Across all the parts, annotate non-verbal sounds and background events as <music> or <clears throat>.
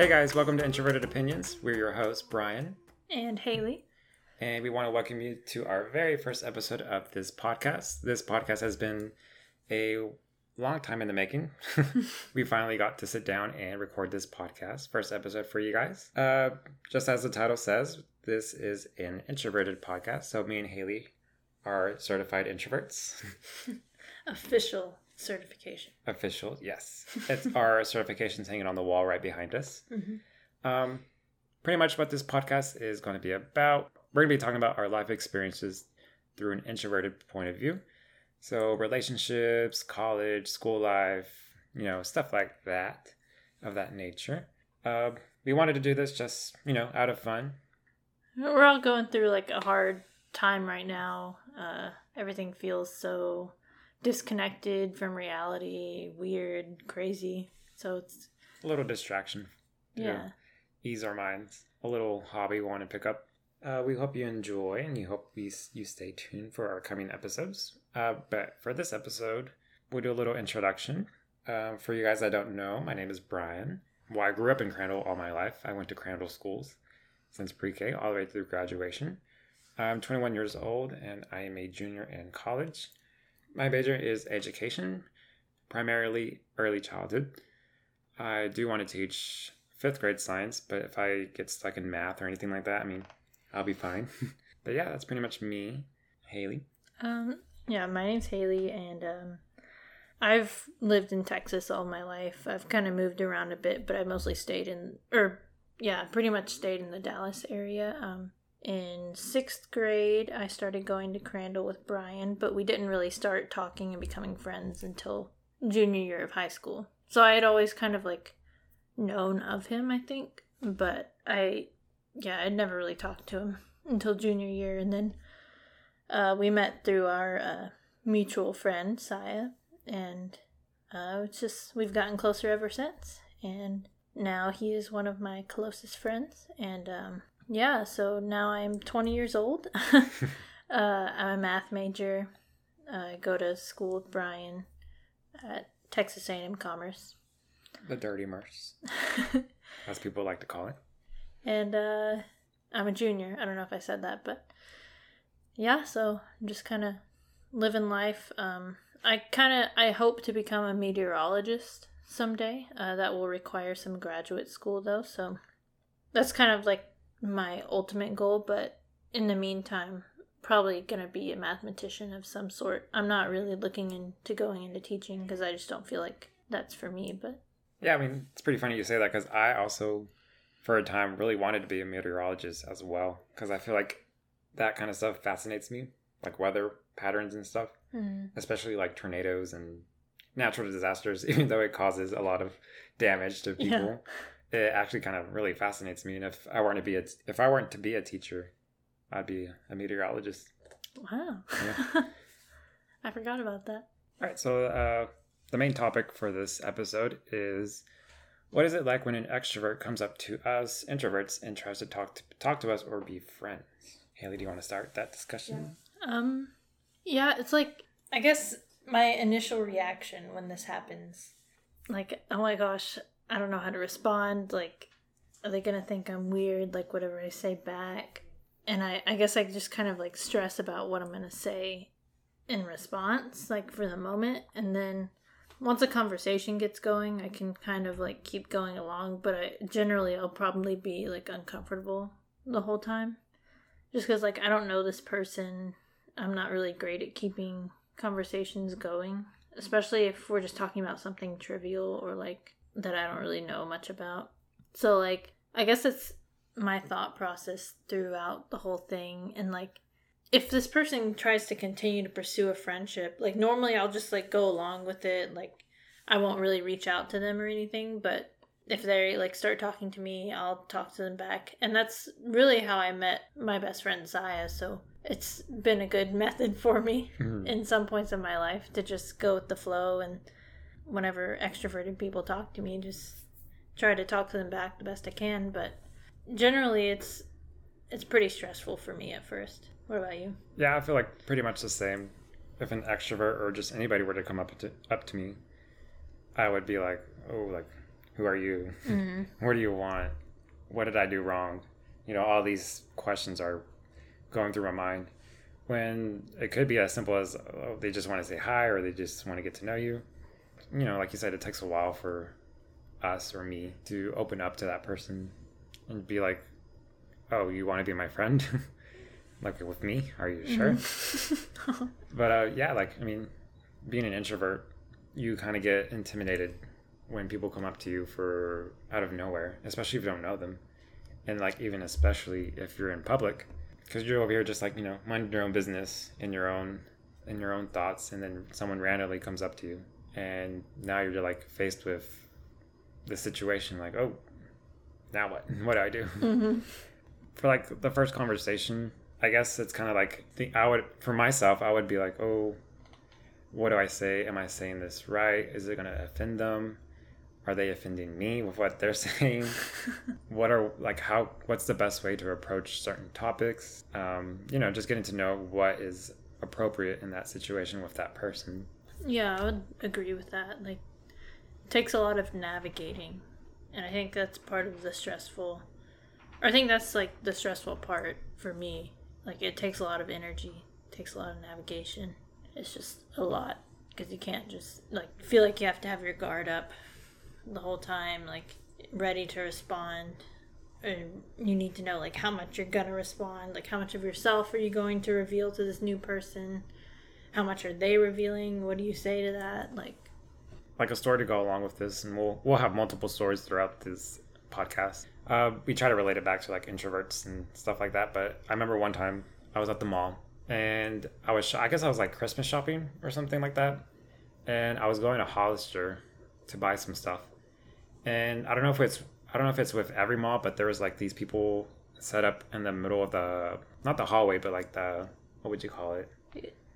Hey guys, welcome to Introverted Opinions. We're your hosts, Brian, And Haley. and we want to welcome you to our very first episode of this podcast. This podcast has been a long time in the making. <laughs> <laughs> we finally got to sit down and record this podcast, first episode for you guys. Uh, just as the title says, this is an introverted podcast. So me and Haley are certified introverts. <laughs> Official certification. Official, yes. It's <laughs> our certifications hanging on the wall right behind us. Mhm. Um, pretty much what this podcast is going to be about. We're going to be talking about our life experiences through an introverted point of view. So, relationships, college, school life, you know, stuff like that, of that nature. Uh, we wanted to do this just, you know, out of fun. We're all going through like a hard time right now. Uh, everything feels so disconnected from reality, weird, crazy. So it's, A little distraction. to yeah. Ease our minds. A little hobby we want to pick up. Uh, we hope you enjoy and you hope we, you stay tuned for our coming episodes. Uh, but for this episode, we'll do a little introduction. Uh, for you guys I don't know, my name is Brian. Well, I grew up in Crandall all my life. I went to Crandall schools since pre K all the way through graduation. I'm 21 years old and I am a junior in college. My major is education, primarily early childhood. I do want to teach fifth grade science, but if I get stuck in math or anything like that, I mean, I'll be fine. <laughs> but yeah, that's pretty much me, Haley. Um, yeah, my name's Haley, and um, I've lived in Texas all my life. I've kind of moved around a bit, but I mostly stayed in, or yeah, pretty much stayed in the Dallas area. Um, in sixth grade, I started going to Crandall with Brian, but we didn't really start talking and becoming friends until junior year of high school. So I had always kind of like known of him, I think, but I, yeah, I'd never really talked to him until junior year, and then uh, we met through our uh, mutual friend Saya, and uh, it's just we've gotten closer ever since. And now he is one of my closest friends, and um, yeah, so now I'm 20 years old. <laughs> <laughs> uh, I'm a math major. I go to school with Brian at Texas A&M Commerce, The dirty merce, <laughs> as people like to call it. and uh, I'm a junior. I don't know if I said that, but yeah, so I'm just kind of living life. Um, I kind of I hope to become a meteorologist someday. Uh, that will require some graduate school though, so that's kind of like my ultimate goal. But in the meantime, probably gonna be a mathematician of some sort. I'm not really looking into going into teaching because I just don't feel like that's for me. But Yeah, I mean, it's pretty funny you say that because I also, for a time, really wanted to be a meteorologist as well because I feel like that kind of stuff fascinates me, like weather patterns and stuff, hmm. especially like tornadoes and natural disasters, <laughs> even though it causes a lot of damage to Yeah. People. It actually kind of really fascinates me, and if I weren't to be a if I weren't to be a teacher, I'd be a meteorologist. wow, <laughs> I forgot about that. All right, so uh, the main topic for this episode is what is it like when an extrovert comes up to us introverts and tries to talk to talk to us or be friends? Haley, do you want to start that discussion? Um, yeah, it's like I guess my initial reaction when this happens, like, oh my gosh, I don't know how to respond. Like, are they gonna think I'm weird? Like, whatever I say back, and I, I guess I just kind of like stress about what I'm gonna say in response, like for the moment, and then once a conversation gets going, I can kind of like keep going along. But I generally I'll probably be like uncomfortable the whole time just because like i don't know this person i'm not really great at keeping conversations going especially if we're just talking about something trivial or like that i don't really know much about so like i guess it's my thought process throughout the whole thing and like if this person tries to continue to pursue a friendship like normally i'll just like go along with it like i won't really reach out to them or anything but if they like start talking to me, I'll talk to them back. And that's really how I met my best friend Zaya. So it's been a good <laughs> method for me Mhm. in some points of my life to just go with the flow and whenever extroverted people talk to me, just try to talk to them back the best I can. But generally it's it's pretty stressful for me at first. What about you? Yeah, I feel like pretty much the same. If an extrovert or just anybody were to come up to up to me, I would be like, "Oh, like Who are you? Mhm. <laughs> What do you want? What did I do wrong? You know, all these questions are going through my mind. When it could be as simple as oh, they just want to say hi or they just want to get to know you. You know, like you said, it takes a while for us or me to open up to that person and be like, "Oh, you want to be my friend?" <laughs> like with me? Are you sure? <laughs> But uh, yeah, like I mean, being an introvert, you kind of get intimidated when people come up to you for out of nowhere, especially if you don't know them, and like even especially if you're in public, because you're over here just like you know minding your own business in your own in your own thoughts, and then someone randomly comes up to you, and now you're like faced with the situation, like oh, now what? <laughs> What do I do? Mhm. <laughs> for like the first conversation, I guess it's kind of like the, I would for myself, I would be like, oh, what do I say? Am I saying this right? Is it gonna offend them? Are they offending me with what they're <laughs> saying? what are like how? What's the best way to approach certain topics? Um, you know, just getting to know what is appropriate in that situation with that person. Yeah, I would agree with that. Like, it takes a lot of navigating, and I think that's part of the stressful. I think that's like the stressful part for me. Like, it takes a lot of energy, takes a lot of navigation. It's just a lot because you can't just like feel like you have to have your guard up the whole time, like ready to respond. And you need to know like how much you're gonna respond, like how much of yourself are you going to reveal to this new person how much are they revealing what do you say to that like like a story to go along with this, and we'll we'll have multiple stories throughout this podcast. Uh, we try to relate it back to like introverts and stuff like that. But I remember one time I was at the mall and I was sh- I guess I was like Christmas shopping or something like that, and I was going to Hollister to buy some stuff, and I don't know if it's I don't know if it's with every mall, but there was like these people set up in the middle of the not the hallway, but like the what would you call it?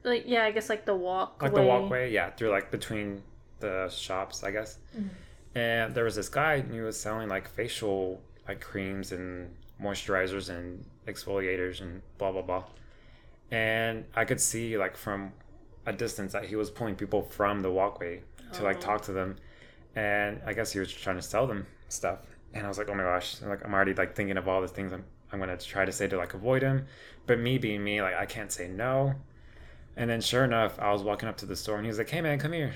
Like yeah i guess like the walk like the walkway yeah through like between the shops i guess. Mm-hmm. And there was this guy and he was selling like facial like creams and moisturizers and exfoliators and blah blah blah. And i could see like from a distance that he was pulling people from the walkway to like Oh. talk to them. And i guess he was trying to sell them stuff. And i was like oh my gosh like i'm already like thinking of all the things i'm, I'm gonna try to say to like avoid him. But me being me like i can't say no and then sure enough, I was walking up to the store and he was like, "Hey man, come here."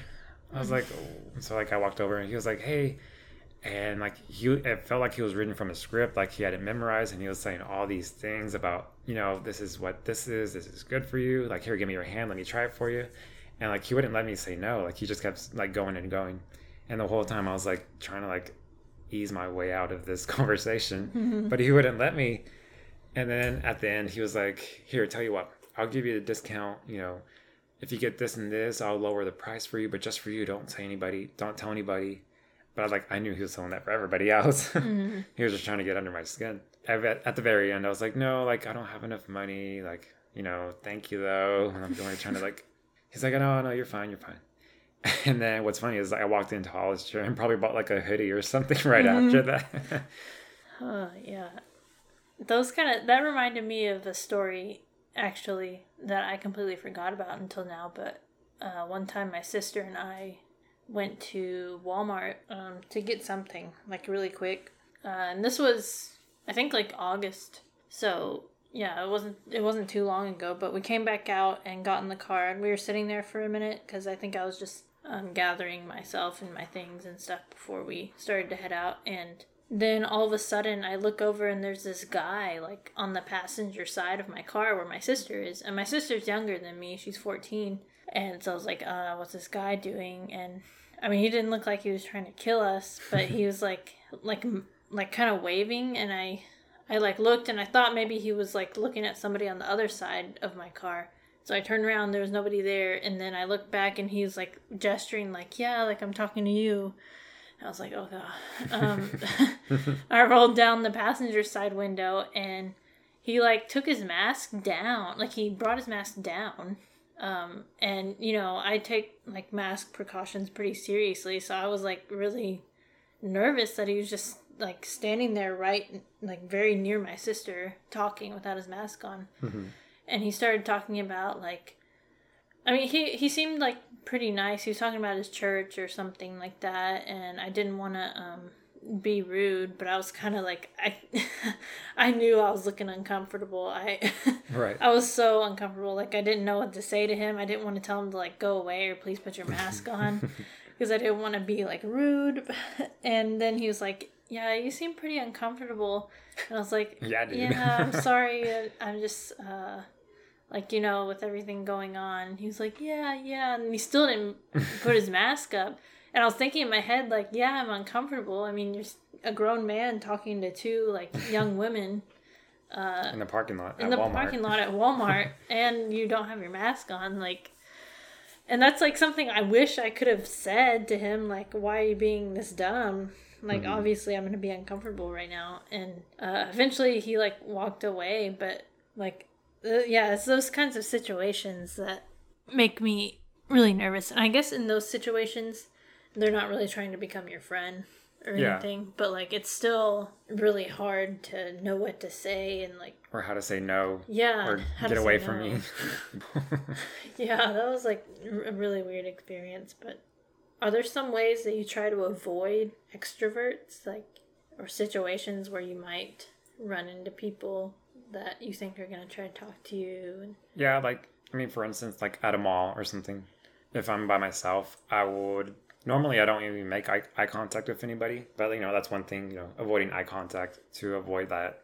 I was like, oh. so like I walked over and he was like, "Hey," and like he, it felt like he was reading from a script, like he had it memorized, and he was saying all these things about, you know, this is what this is, this is good for you. Like here, give me your hand, let me try it for you, and like he wouldn't let me say no. Like he just kept like going and going, and the whole time I was like trying to like ease my way out of this <laughs> conversation, mm-hmm. but he wouldn't let me. And then at the end, he was like, "Here, tell you what, I'll give you the discount. You know, if you get this and this, I'll lower the price for you. But just for you, don't say anybody, don't tell anybody." But I was like, I knew he was selling that for everybody <laughs> else. Mm-hmm. he was just trying to get under my skin. At, the very end, I was like, "No, like I don't have enough money. Like, you know, thank you though." And I'm going trying to like, he's like, "No, no, you're fine, you're fine." <laughs> And then what's funny is I walked into Hollister and probably bought like a hoodie or something <laughs> right mm-hmm. after that. Oh yeah, those kind of that reminded me of a story actually that I completely forgot about until now. But uh, one time, my sister and I went to Walmart um, to get something like really quick, uh, and this was I think like August. So yeah, it wasn't it wasn't too long ago. But we came back out and got in the car, and we were sitting there for a minute because I think I was just um, gathering myself and my things and stuff before we started to head out and then all of a sudden I look over and there's this guy like on the passenger side of my car where my sister is. And my sister's younger than me. She's 14 and so I was like uh what's this guy doing? And I mean he didn't look like he was trying to kill us but he was like <laughs> like like kind of waving. And I I like looked and I thought maybe he was like looking at somebody on the other side of my car. So I turned around there was nobody there. And then I looked back and he was like gesturing like yeah like I'm talking to you I was like, oh god. Um, <laughs> I rolled down the passenger side window and he like took his mask down. Like he brought his mask down. Um, and you know, I take like mask precautions pretty seriously, so I was like really nervous that he was just like standing there right like very near my sister talking without his mask on. And he started talking about like I mean, he he seemed like pretty nice. He was talking about his church or something like that, and I didn't want to um, be rude, but I was kind of like I, <laughs> I knew I was looking uncomfortable. I, <laughs> Right. I was so uncomfortable. Like I didn't know what to say to him. I didn't want to tell him to like go away or please put your mask <laughs> on, because I didn't want to be like rude. And then he was like, "Yeah, you seem pretty uncomfortable," and I was like, Yeah, dude. yeah, I'm sorry. I'm just uh like you know with everything going on. He was like, "Yeah, yeah," and he still didn't <laughs> put his mask up. And I was thinking in my head like, "Yeah, I'm uncomfortable. I mean, you're a grown man talking to two like young <laughs> women in the parking lot in the Walmart. parking lot at Walmart <laughs> and you don't have your mask on like and that's like something I wish I could have said to him like why are you being this dumb like Mm-hmm. obviously I'm going to be uncomfortable right now and uh, eventually he like walked away but like uh, yeah it's those kinds of situations that make me really nervous and I guess in those situations they're not really trying to become your friend or Yeah. anything but like it's still really hard to know what to say and like Or how to say no. yeah Or how to get away from me. <laughs> <laughs> Yeah, that was like a really weird experience. But are there some ways that you try to avoid extroverts, like, or situations where you might run into people that you think are going to try to talk to you? And Yeah, like I mean, for instance, like at a mall or something. If I'm by myself, I would normally I don't even make eye, eye contact with anybody. But you know, that's one thing. You know, avoiding eye contact to avoid that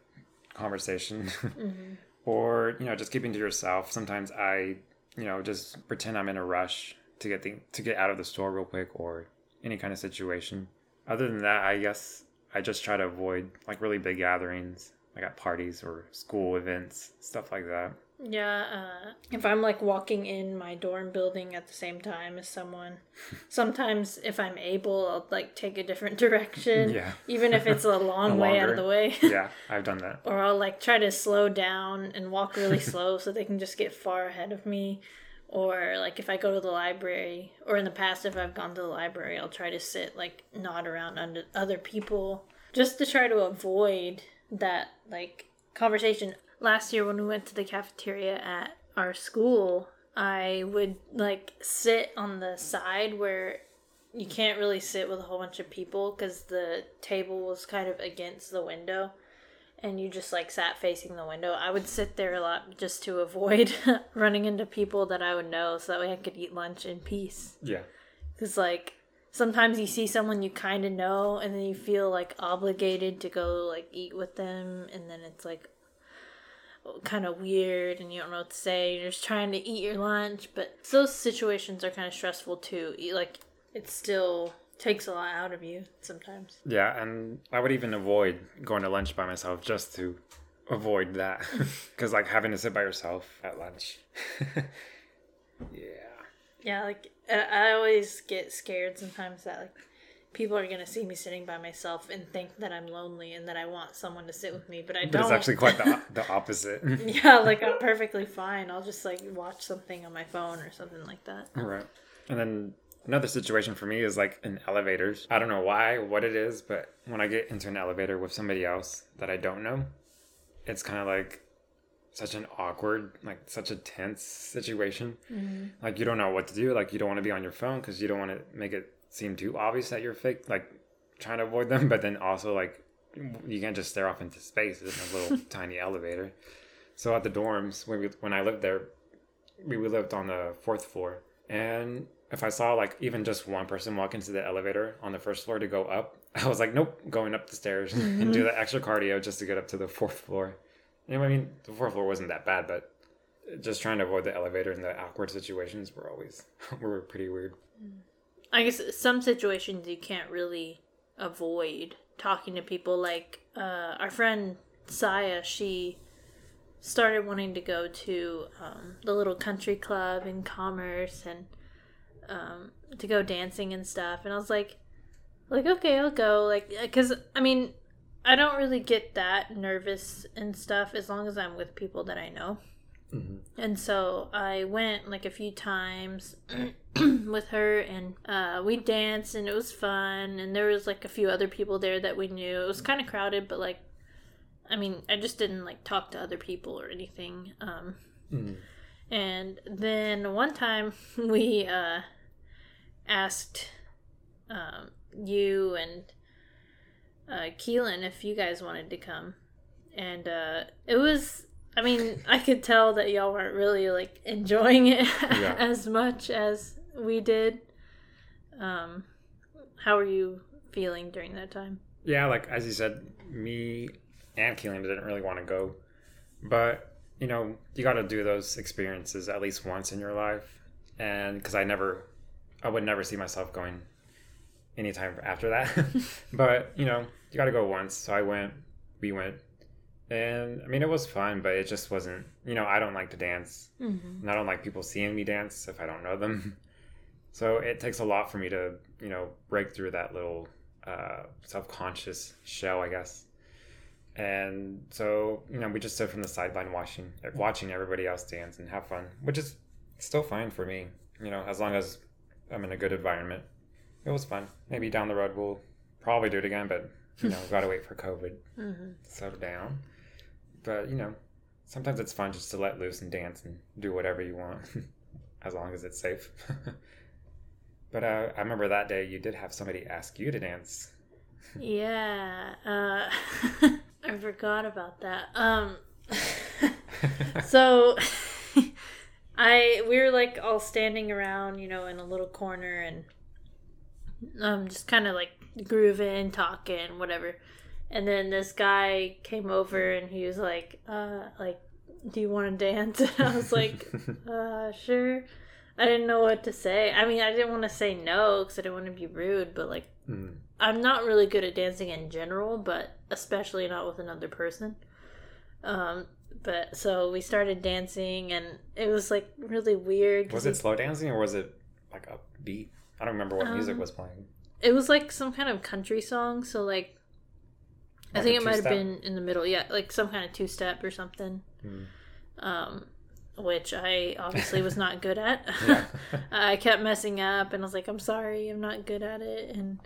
conversation, <laughs> mm-hmm. or you know, just keeping to yourself. Sometimes I, you know, just pretend I'm in a rush to get the to get out of the store real quick or any kind of situation. Other than that, I guess I just try to avoid like really big gatherings, like at parties or school events, stuff like that. yeah, uh, if I'm like walking in my dorm building at the same time as someone, <laughs> sometimes if I'm able, I'll like take a different <laughs> direction, Yeah. even if it's a <laughs> long way out of the way. yeah, I've done that. or I'll like try to slow down and walk really slow so they can just get far ahead of me. Or like if I go to the library, or in the past if I've gone to the library, I'll try to sit like not around under other people just to try to avoid that like conversation. Last year when we went to the cafeteria at our school, I would like sit on the side where you can't really sit with a whole bunch of people because the table was kind of against the window and you just like sat facing the window. I would sit there a lot just to avoid <laughs> running into people that I would know so that way I could eat lunch in peace. Yeah. Because, like, sometimes you see someone you kind of know and then you feel like obligated to go like eat with them and then it's like kind of weird and you don't know what to say. You're just trying to eat your lunch, but those situations are kind of stressful too. Like, it still takes a lot out of you sometimes. Yeah, and I would even avoid going to lunch by myself just to avoid that. <laughs> Because, like, having to sit by yourself at lunch. <laughs> yeah. Yeah, like I always get scared sometimes that like people are gonna see me sitting by myself and think that I'm lonely and that I want someone to sit with me, but I But don't. it's actually quite the, <laughs> the opposite. <laughs> yeah, like I'm perfectly fine. I'll just like watch something on my phone or something like that. right. And then another situation for me is like in elevators. I don't know why, what it is, but when I get into an elevator with somebody else that I don't know, it's kind of like such an awkward, like such a tense situation. Mm-hmm. Like you don't know what to do. Like you don't want to be on your phone because you don't want to make it seem too obvious that you're fake. Like trying to avoid them, <laughs> but then also like you can't just stare off into space in a little <laughs> tiny elevator. So at the dorms when we when I lived there, we we lived on the fourth floor, and if I saw like even just one person walk into the elevator on the first floor to go up, <laughs> I was like, nope, going up the stairs and do mm-hmm. the extra cardio just to get up to the fourth floor. You know, I mean, the fourth floor wasn't that bad, but just trying to avoid the elevator and the awkward situations were always <laughs> were pretty weird. I guess some situations you can't really avoid talking to people. Like uh, our friend Saya, she started wanting to go to um, the little country club in Commerce and um, to go dancing and stuff. And I was like, like okay, I'll go. Like, because I mean, I don't really get that nervous and stuff as long as I'm with people that I know. And so I went like a few times <clears throat> with her and uh, we danced and it was fun. And there was like a few other people there that we knew. It was kind of crowded, but like, I mean, I just didn't like talk to other people or anything. Um, Mm-hmm. And then one time <laughs> we, uh, asked um, you and uh, Keelan if you guys wanted to come, and uh, it was. I mean, <laughs> I could tell that y'all weren't really like enjoying it <laughs> Yeah. as much as we did. Um, how were you feeling during that time? Yeah, like as you said, me and Keelan didn't really want to go, but you know, you got to do those experiences at least once in your life, and because I never, I would never see myself going anytime after that. <laughs> but you know, you got to go once. So I went, we went, and I mean, it was fun, but it just wasn't. You know, I don't like to dance, Mm-hmm. and I don't like people seeing me dance if I don't know them. <laughs> So it takes a lot for me to, you know, break through that little uh, self-conscious shell, I guess. And so, you know, we just stood from the sideline watching, watching everybody else dance and have fun, which is still fine for me. You know, as long as I'm in a good environment. It was fun. Maybe down the road we'll probably do it again, but you know, <laughs> gotta wait for COVID Mm-hmm. to settle down. But you know, sometimes it's fun just to let loose and dance and do whatever you want, <laughs> as long as it's safe. <laughs> but uh, I remember that day you did have somebody ask you to dance. Yeah, uh, I forgot about that. Um, so I we were like all standing around, you know, in a little corner and um just kind of like grooving, talking, whatever. And then this guy came over and he was like, uh, like, do you want to dance? <laughs> And I was like, <laughs> uh, sure. I didn't know what to say. I mean, I didn't want to say no because I didn't want to be rude, but like. Mm. I'm not really good at dancing in general, but especially not with another person. Um, but so we started dancing, and it was like really weird. was it slow dancing or was it like a beat? I don't remember what music Um, was playing. It was like some kind of country song. So like, I think it might have been in the middle. Yeah, like some kind of two step or something. Mm. Um, which I obviously was not good at. <laughs> <laughs> I kept messing up, and I was like, "I'm sorry, I'm not good at it." And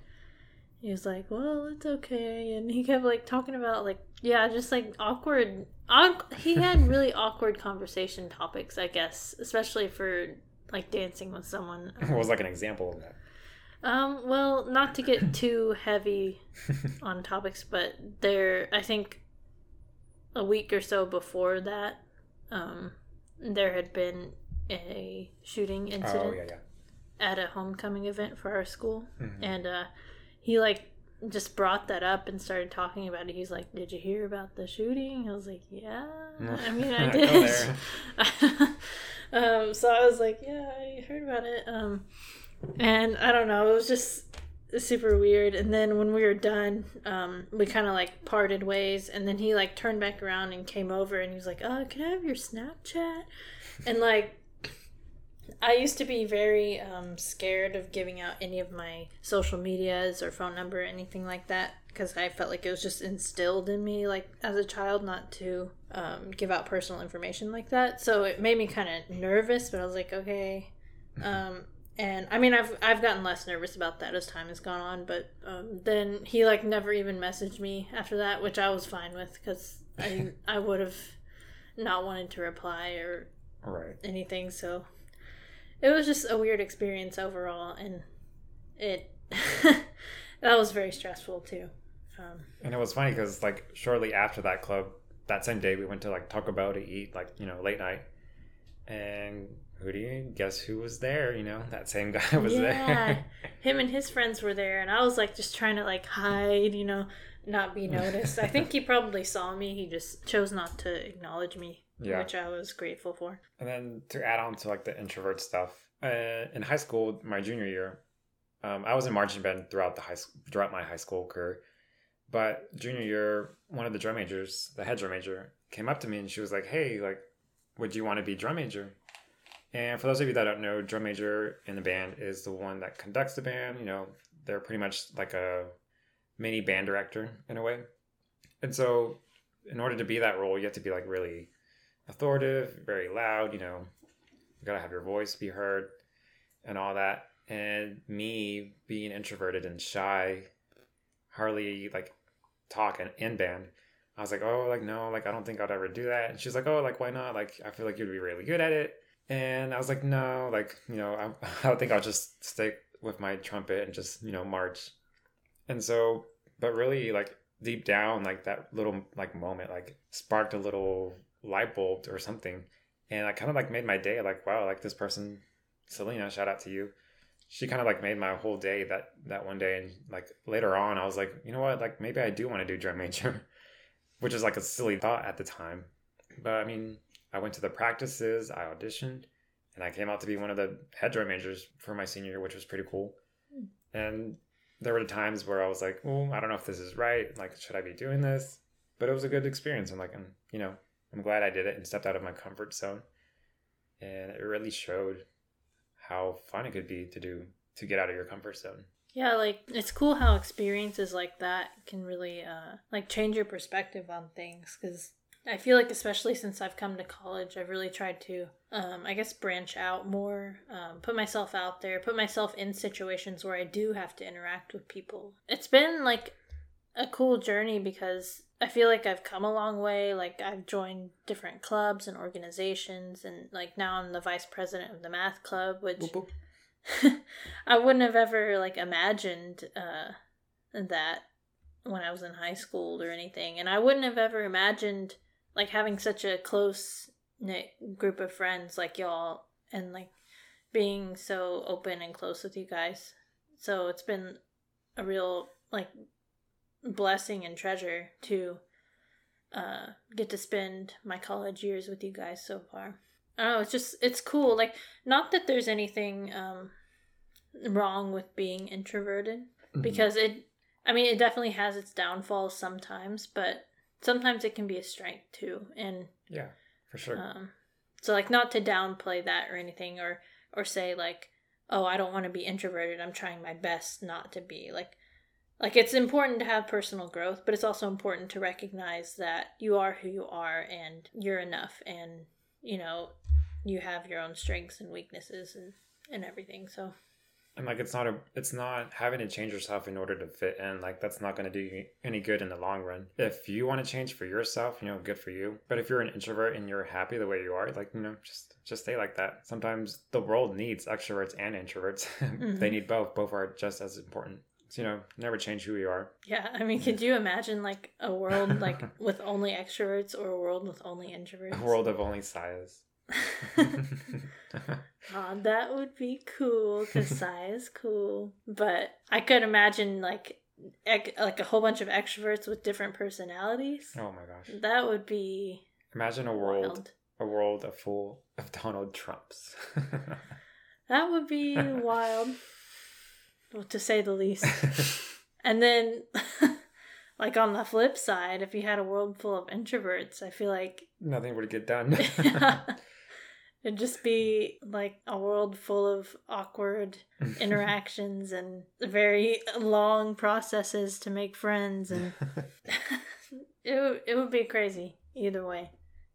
he was like, "Well, it's okay." And he kept like talking about like, yeah, just like awkward. Awk- he had really awkward conversation topics, I guess, especially for like dancing with someone. <laughs> what was like an example of that? Um, well, not to get too heavy <laughs> on topics, but there, I think a week or so before that, um, there had been a shooting incident oh yeah, yeah. at a homecoming event for our school, Mhm. and uh, he like just brought that up and started talking about it. He's like, "Did you hear about the shooting?" I was like, "Yeah, <laughs> I mean, I did." Um, so I was like, "Yeah, I heard about it." Um, and I don't know, it was just super weird. And then when we were done, um, we kind of like parted ways, and then he like turned back around and came over, and he was like, "Uh, can I have your Snapchat?" And like. I used to be very um, scared of giving out any of my social medias or phone number or anything like that because I felt like it was just instilled in me, like as a child, not to um, give out personal information like that. So it made me kind of nervous, but I was like, okay. Um, and I mean, I've I've gotten less nervous about that as time has gone on, but um, then he like never even messaged me after that, which I was fine with because I I would have not wanted to reply or Right. anything. So it was just a weird experience overall, and it <laughs> that was very stressful too. Um, And it was funny because like shortly after that club, that same day we went to like Taco Bell to eat like you know late night, and who do you guess who was there? You know that same <laughs> guy was Yeah. there. <laughs> him and his friends were there, and I was like just trying to like hide, you know, not be noticed. I think he probably saw me. He just chose not to acknowledge me, Yeah. which I was grateful for. And then to add on to like the introvert stuff, uh, in high school, my junior year, um, I was in marching band throughout the high throughout my high school career. But junior year, one of the drum majors, the head drum major, came up to me and she was like, "Hey, like, would you want to be drum major?" And for those of you that don't know, drum major in the band is the one that conducts the band. You know, they're pretty much like a mini band director in a way. And so, in order to be that role, you have to be like really authoritative, very loud, you know, you gotta have your voice be heard and all that. And me being introverted and shy, hardly like talk in, in band. I was like, oh, like no, like I don't think I'd ever do that. And she's like, oh, like why not? Like I feel like you'd be really good at it. And I was like, no, like you know, I, <laughs> I think I'll just stick with my trumpet and just you know march. And so, but really, like deep down, like that little like moment, like sparked a little light bulb or something, and I kind of like made my day. Like wow, like this person, Selena, shout out to you. She kind of like made my whole day that that one day, and like later on, I was like, you know what, like maybe I do want to do drum major, <laughs> which is like a silly thought at the time, but I mean, I went to the practices, I auditioned, and I came out to be one of the head drum majors for my senior year, which was pretty cool. Hmm. And there were times where I was like, "Oh, I don't know if this is right. Like, should I be doing this?" But it was a good experience. I'm like, I'm, you know, I'm glad I did it and stepped out of my comfort zone. And it really showed how fun it could be to do to get out of your comfort zone. Yeah, like it's cool how experiences like that can really uh like change your perspective on things cuz I feel like especially since I've come to college, I've really tried to um I guess branch out more, um put myself out there, put myself in situations where I do have to interact with people. It's been like a cool journey because I feel like I've come a long way. Like I've joined different clubs and organizations and like now I'm the vice president of the math club, which Boop, boop. <laughs> I wouldn't have ever like imagined uh that when I was in high school or anything. And I wouldn't have ever imagined like having such a close knit group of friends like y'all and like being so open and close with you guys. So it's been a real like blessing and treasure to uh get to spend my college years with you guys so far. I don't know, it's just it's cool. Like not that there's anything um wrong with being introverted Mhm. because it I mean it definitely has its downfalls sometimes, but sometimes it can be a strength too. And yeah, for sure. um so like not to downplay that or anything or or say like oh I don't want to be introverted. I'm trying my best not to be. Like like it's important to have personal growth, but it's also important to recognize that you are who you are and you're enough and you know you have your own strengths and weaknesses and and everything. So. And like it's not a it's not having to change yourself in order to fit in like that's not going to do you any good in the long run. If you want to change for yourself you know good for you. But if you're an introvert and you're happy the way you are like you know just just stay like that. Sometimes the world needs extroverts and introverts. <laughs> They Mhm. need both. Both are just as important you know never change who you are Yeah, I mean, could you imagine like a world like <laughs> with only extroverts or a world with only introverts? a world of only sighs <laughs> Aw, that would be cool because Psy is cool. But I could imagine like ec- like a whole bunch of extroverts with different personalities. oh my gosh That would be imagine a world wild. a world of full of donald trumps <laughs> That would be wild, well, to say the least. <laughs> And then, <laughs> like on the flip side, if you had a world full of introverts, I feel like nothing would get done <laughs> It'd just be like a world full of awkward interactions and very long processes to make friends and it it would be crazy either way.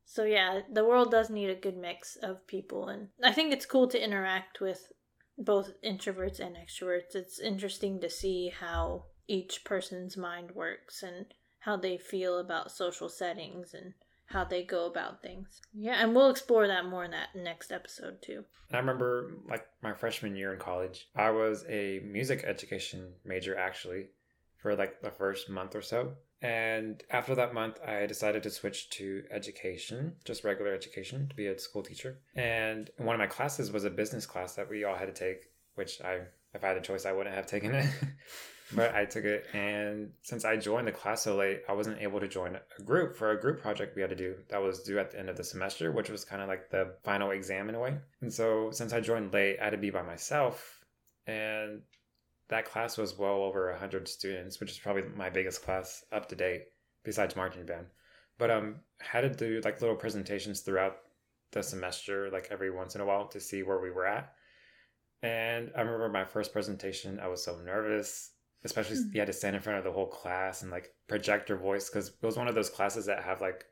So yeah, the world does need a good mix of people and I think it's cool to interact with both introverts and extroverts. It's interesting to see how each person's mind works and how they feel about social settings and how they go about things. Yeah, and we'll explore that more in that next episode too. I remember like my freshman year in college, I was a music education major actually for like the first month or so. And after that month, I decided to switch to education, just regular education, to be a school teacher. And one of my classes was a business class that we all had to take, which I, if I had a choice, I wouldn't have taken it. <laughs> but I took it. And since I joined the class so late, I wasn't able to join a group for a group project we had to do that was due at the end of the semester, which was kind of like the final exam in a way. And so since I joined late, I had to be by myself. And that class was well over 100 students, which is probably my biggest class up to date, besides marching band. But um, had to do like little presentations throughout the semester, like every once in a while, to see where we were at. And I remember my first presentation, I was so nervous, especially Mm. you had to stand in front of the whole class and like project your voice because it was one of those classes that have like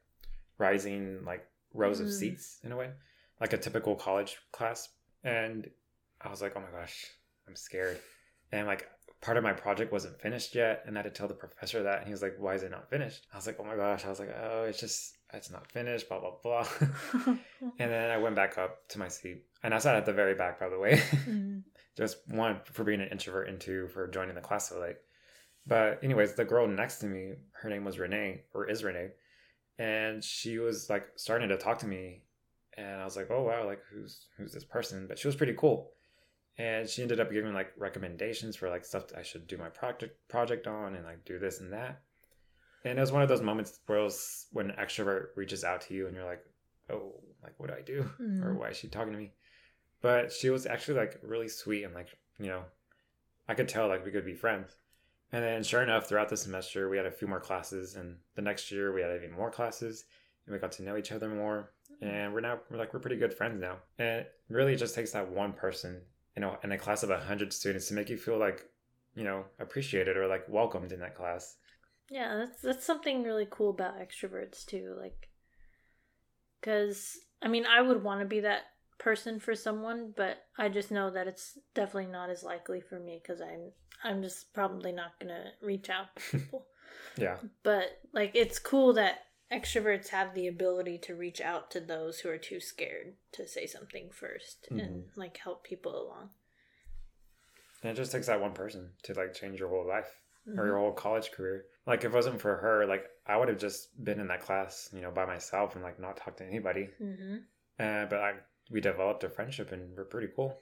rising like rows of Mm. seats in a way, like a typical college class. And I was like, oh my gosh, I'm scared. And like part of my project wasn't finished yet. And I had to tell the professor that. And he was like, why is it not finished? I was like, oh my gosh. I was like, oh, it's just, it's not finished, blah blah blah. <laughs> and then I went back up to my seat, and I sat at the very back, by the way. Mhm. <laughs> Just one for being an introvert, and two for joining the class so late. But anyways, the girl next to me, her name was Renee, or is Renee, and she was like starting to talk to me, and I was like, oh wow, like who's who's this person? But she was pretty cool, and she ended up giving like recommendations for like stuff I should do my project project on, and like do this and that. And it was one of those moments where it was when an extrovert reaches out to you, and you're like, oh, like what do I do, or Mhm. why is she talking to me? But she was actually like really sweet and like you know, I could tell like we could be friends. And then sure enough, throughout the semester, we had a few more classes, and the next year we had even more classes, and we got to know each other more. And we're now we're like we're pretty good friends now. And it really just takes that one person, you know, in a class of a hundred students to make you feel like, you know, appreciated or like welcomed in that class. Yeah, that's that's something really cool about extroverts too. Like, because I mean, I would want to be that person for someone, but I just know that it's definitely not as likely for me because I'm I'm just probably not gonna reach out to <laughs> people. Yeah, but like, it's cool that extroverts have the ability to reach out to those who are too scared to say something 1st and like help people along. and it just takes that one person to like change your whole life. or Mhm. your whole college career. Like if it wasn't for her, like I would have just been in that class, you know, by myself and like not talked to anybody. Mhm. Uh, but I we developed a friendship and we're pretty cool.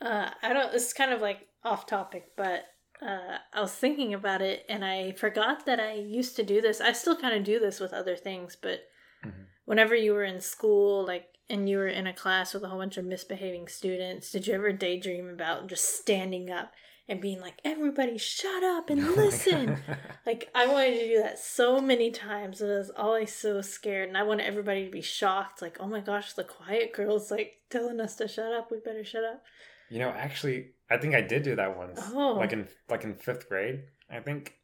Uh, I don't. It's kind of like off topic, but uh, I was thinking about it, and I forgot that I used to do this. I still kind of do this with other things, but Mhm. whenever you were in school, like, and you were in a class with a whole bunch of misbehaving students, did you ever daydream about just standing up and being like, "Everybody, shut up and <laughs> listen"? Like I wanted to do that so many times, and I was always so scared. And I wanted everybody to be shocked, like, "Oh my gosh, the quiet girl's like telling us to shut up. We better shut up." you know, actually, I think I did do that once. Oh. Like in like in fifth grade, I think,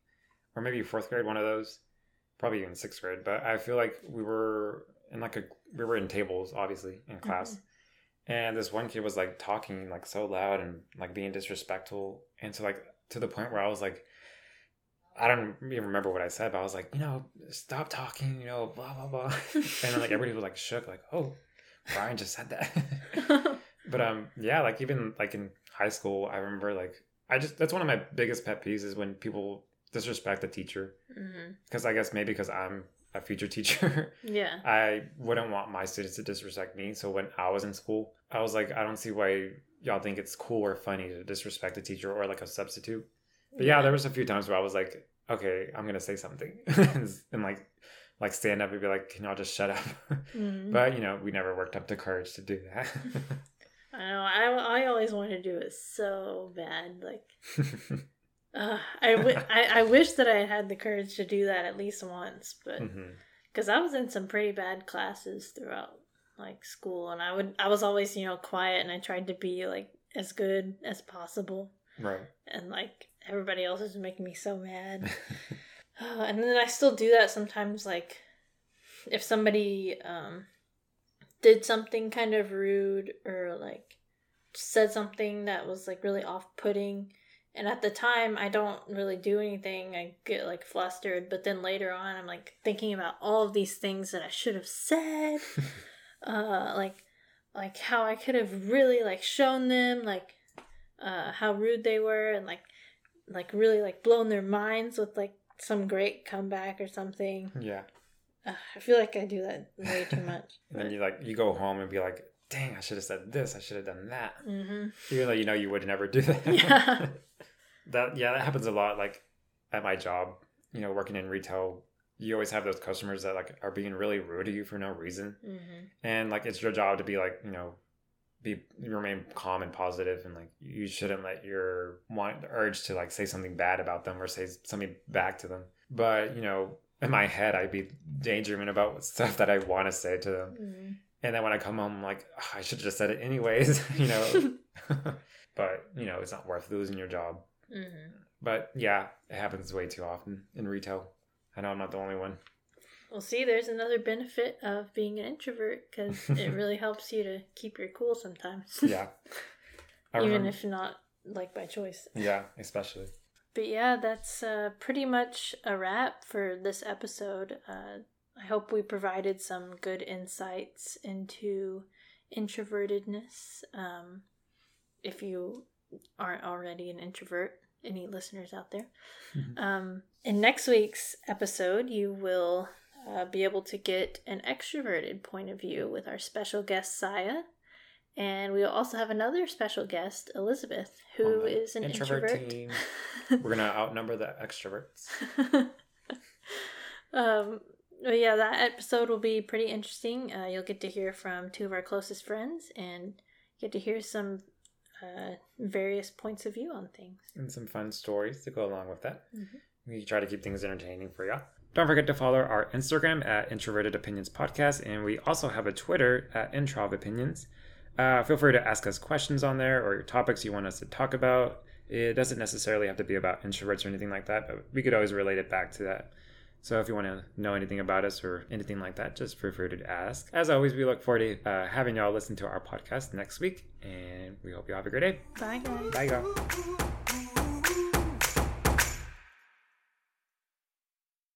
or maybe fourth grade, one of those. Probably even sixth grade, but I feel like we were in like a we were in tables, obviously, in class. Mm-hmm. And this one kid was like talking like so loud and like being disrespectful, and to like to the point where I was like, I don't even remember what I said, but I was like, you know, stop talking, you know, blah blah blah. <laughs> and then like everybody was like shook, like, oh, Brian just said that. <laughs> <laughs> but um, yeah, like even like in high school, I remember like I just that's one of my biggest pet peeves is when people disrespect the teacher because I guess maybe because I'm a future <laughs> teacher. Yeah. I wouldn't want my students to disrespect me. So when I was in school, I was like, I don't see why y'all think it's cool or funny to disrespect a teacher or like a substitute. But yeah, there was a few times where I was like, okay, I'm gonna say something <laughs> and like like stand up and be like, can y'all just shut up? <laughs> Mhm. but you know, we never worked up the courage to do that. I know. I, I always wanted to do it so bad. Like, <laughs> uh, I, w- I, I wish that I had had the courage to do that at least once, but because I was in some pretty bad classes throughout like school, and I would I was always you know quiet, and I tried to be like as good as possible, Right. and like everybody else is making me so mad. <laughs> Uh, and then I still do that sometimes. Like, if somebody um, did something kind of rude or like said something that was like really off putting, and at the time I don't really do anything, I get like flustered. But then later on, I'm like thinking about all of these things that I should have said, <laughs> uh, like like how I could have really like shown them like uh, how rude they were and like like really like blown their minds with like some great comeback or something. yeah. Ugh, <sighs> I feel like I do that way too much. <laughs> And then you like you go home and be like, dang, I should have said this, I should have done that. hmm Even though you know you would never do <laughs> that. Yeah. <laughs> that yeah, that happens a lot. Like at my job, you know, working in retail, you always have those customers that like are being really rude to you for no reason. hmm And like it's your job to be like, you know, be remain calm and positive and like you shouldn't let your want urge to like say something bad about them or say something back to them. But, you know, in my head I'd be daydreaming about stuff that I want to say to them. hmm And then when I come home, I'm like, "Ugh, I should have just said it anyways, <laughs> you know. <laughs> but you know, it's not worth losing your job. hmm But yeah, it happens way too often in retail. I know I'm not the only one. Well, see, there's another benefit of being an introvert because <laughs> it really helps you to keep your cool sometimes. Yeah, Even if not like by choice. yeah, especially. But yeah, that's uh, pretty much a wrap for this episode. Uh, I hope we provided some good insights into introvertedness. Um, if you aren't already an introvert, any listeners out there. Mhm. <laughs> Um, in next week's episode, you will uh, be able to get an extroverted point of view with our special guest, Saya. And we will also have another special guest, Elizabeth, who is an introvert introvert. team. <laughs> We're gonna outnumber the extroverts. <laughs> um, but yeah, that episode will be pretty interesting. Uh, you'll get to hear from two of our closest friends and get to hear some uh, various points of view on things. and some fun stories to go along with that. Mhm. We try to keep things entertaining for y'all. Don't forget to follow our Instagram at Introverted Opinions Podcast, and we also have a Twitter at Introv Opinions. Uh, feel free to ask us questions on there or topics you want us to talk about. It doesn't necessarily have to be about introverts or anything like that, but we could always relate it back to that. So if you want to know anything about us or anything like that, just feel free to ask. As always, we look forward to uh, having y'all listen to our podcast next week, and we hope you all have a great day. Bye, guys. Bye, y'all.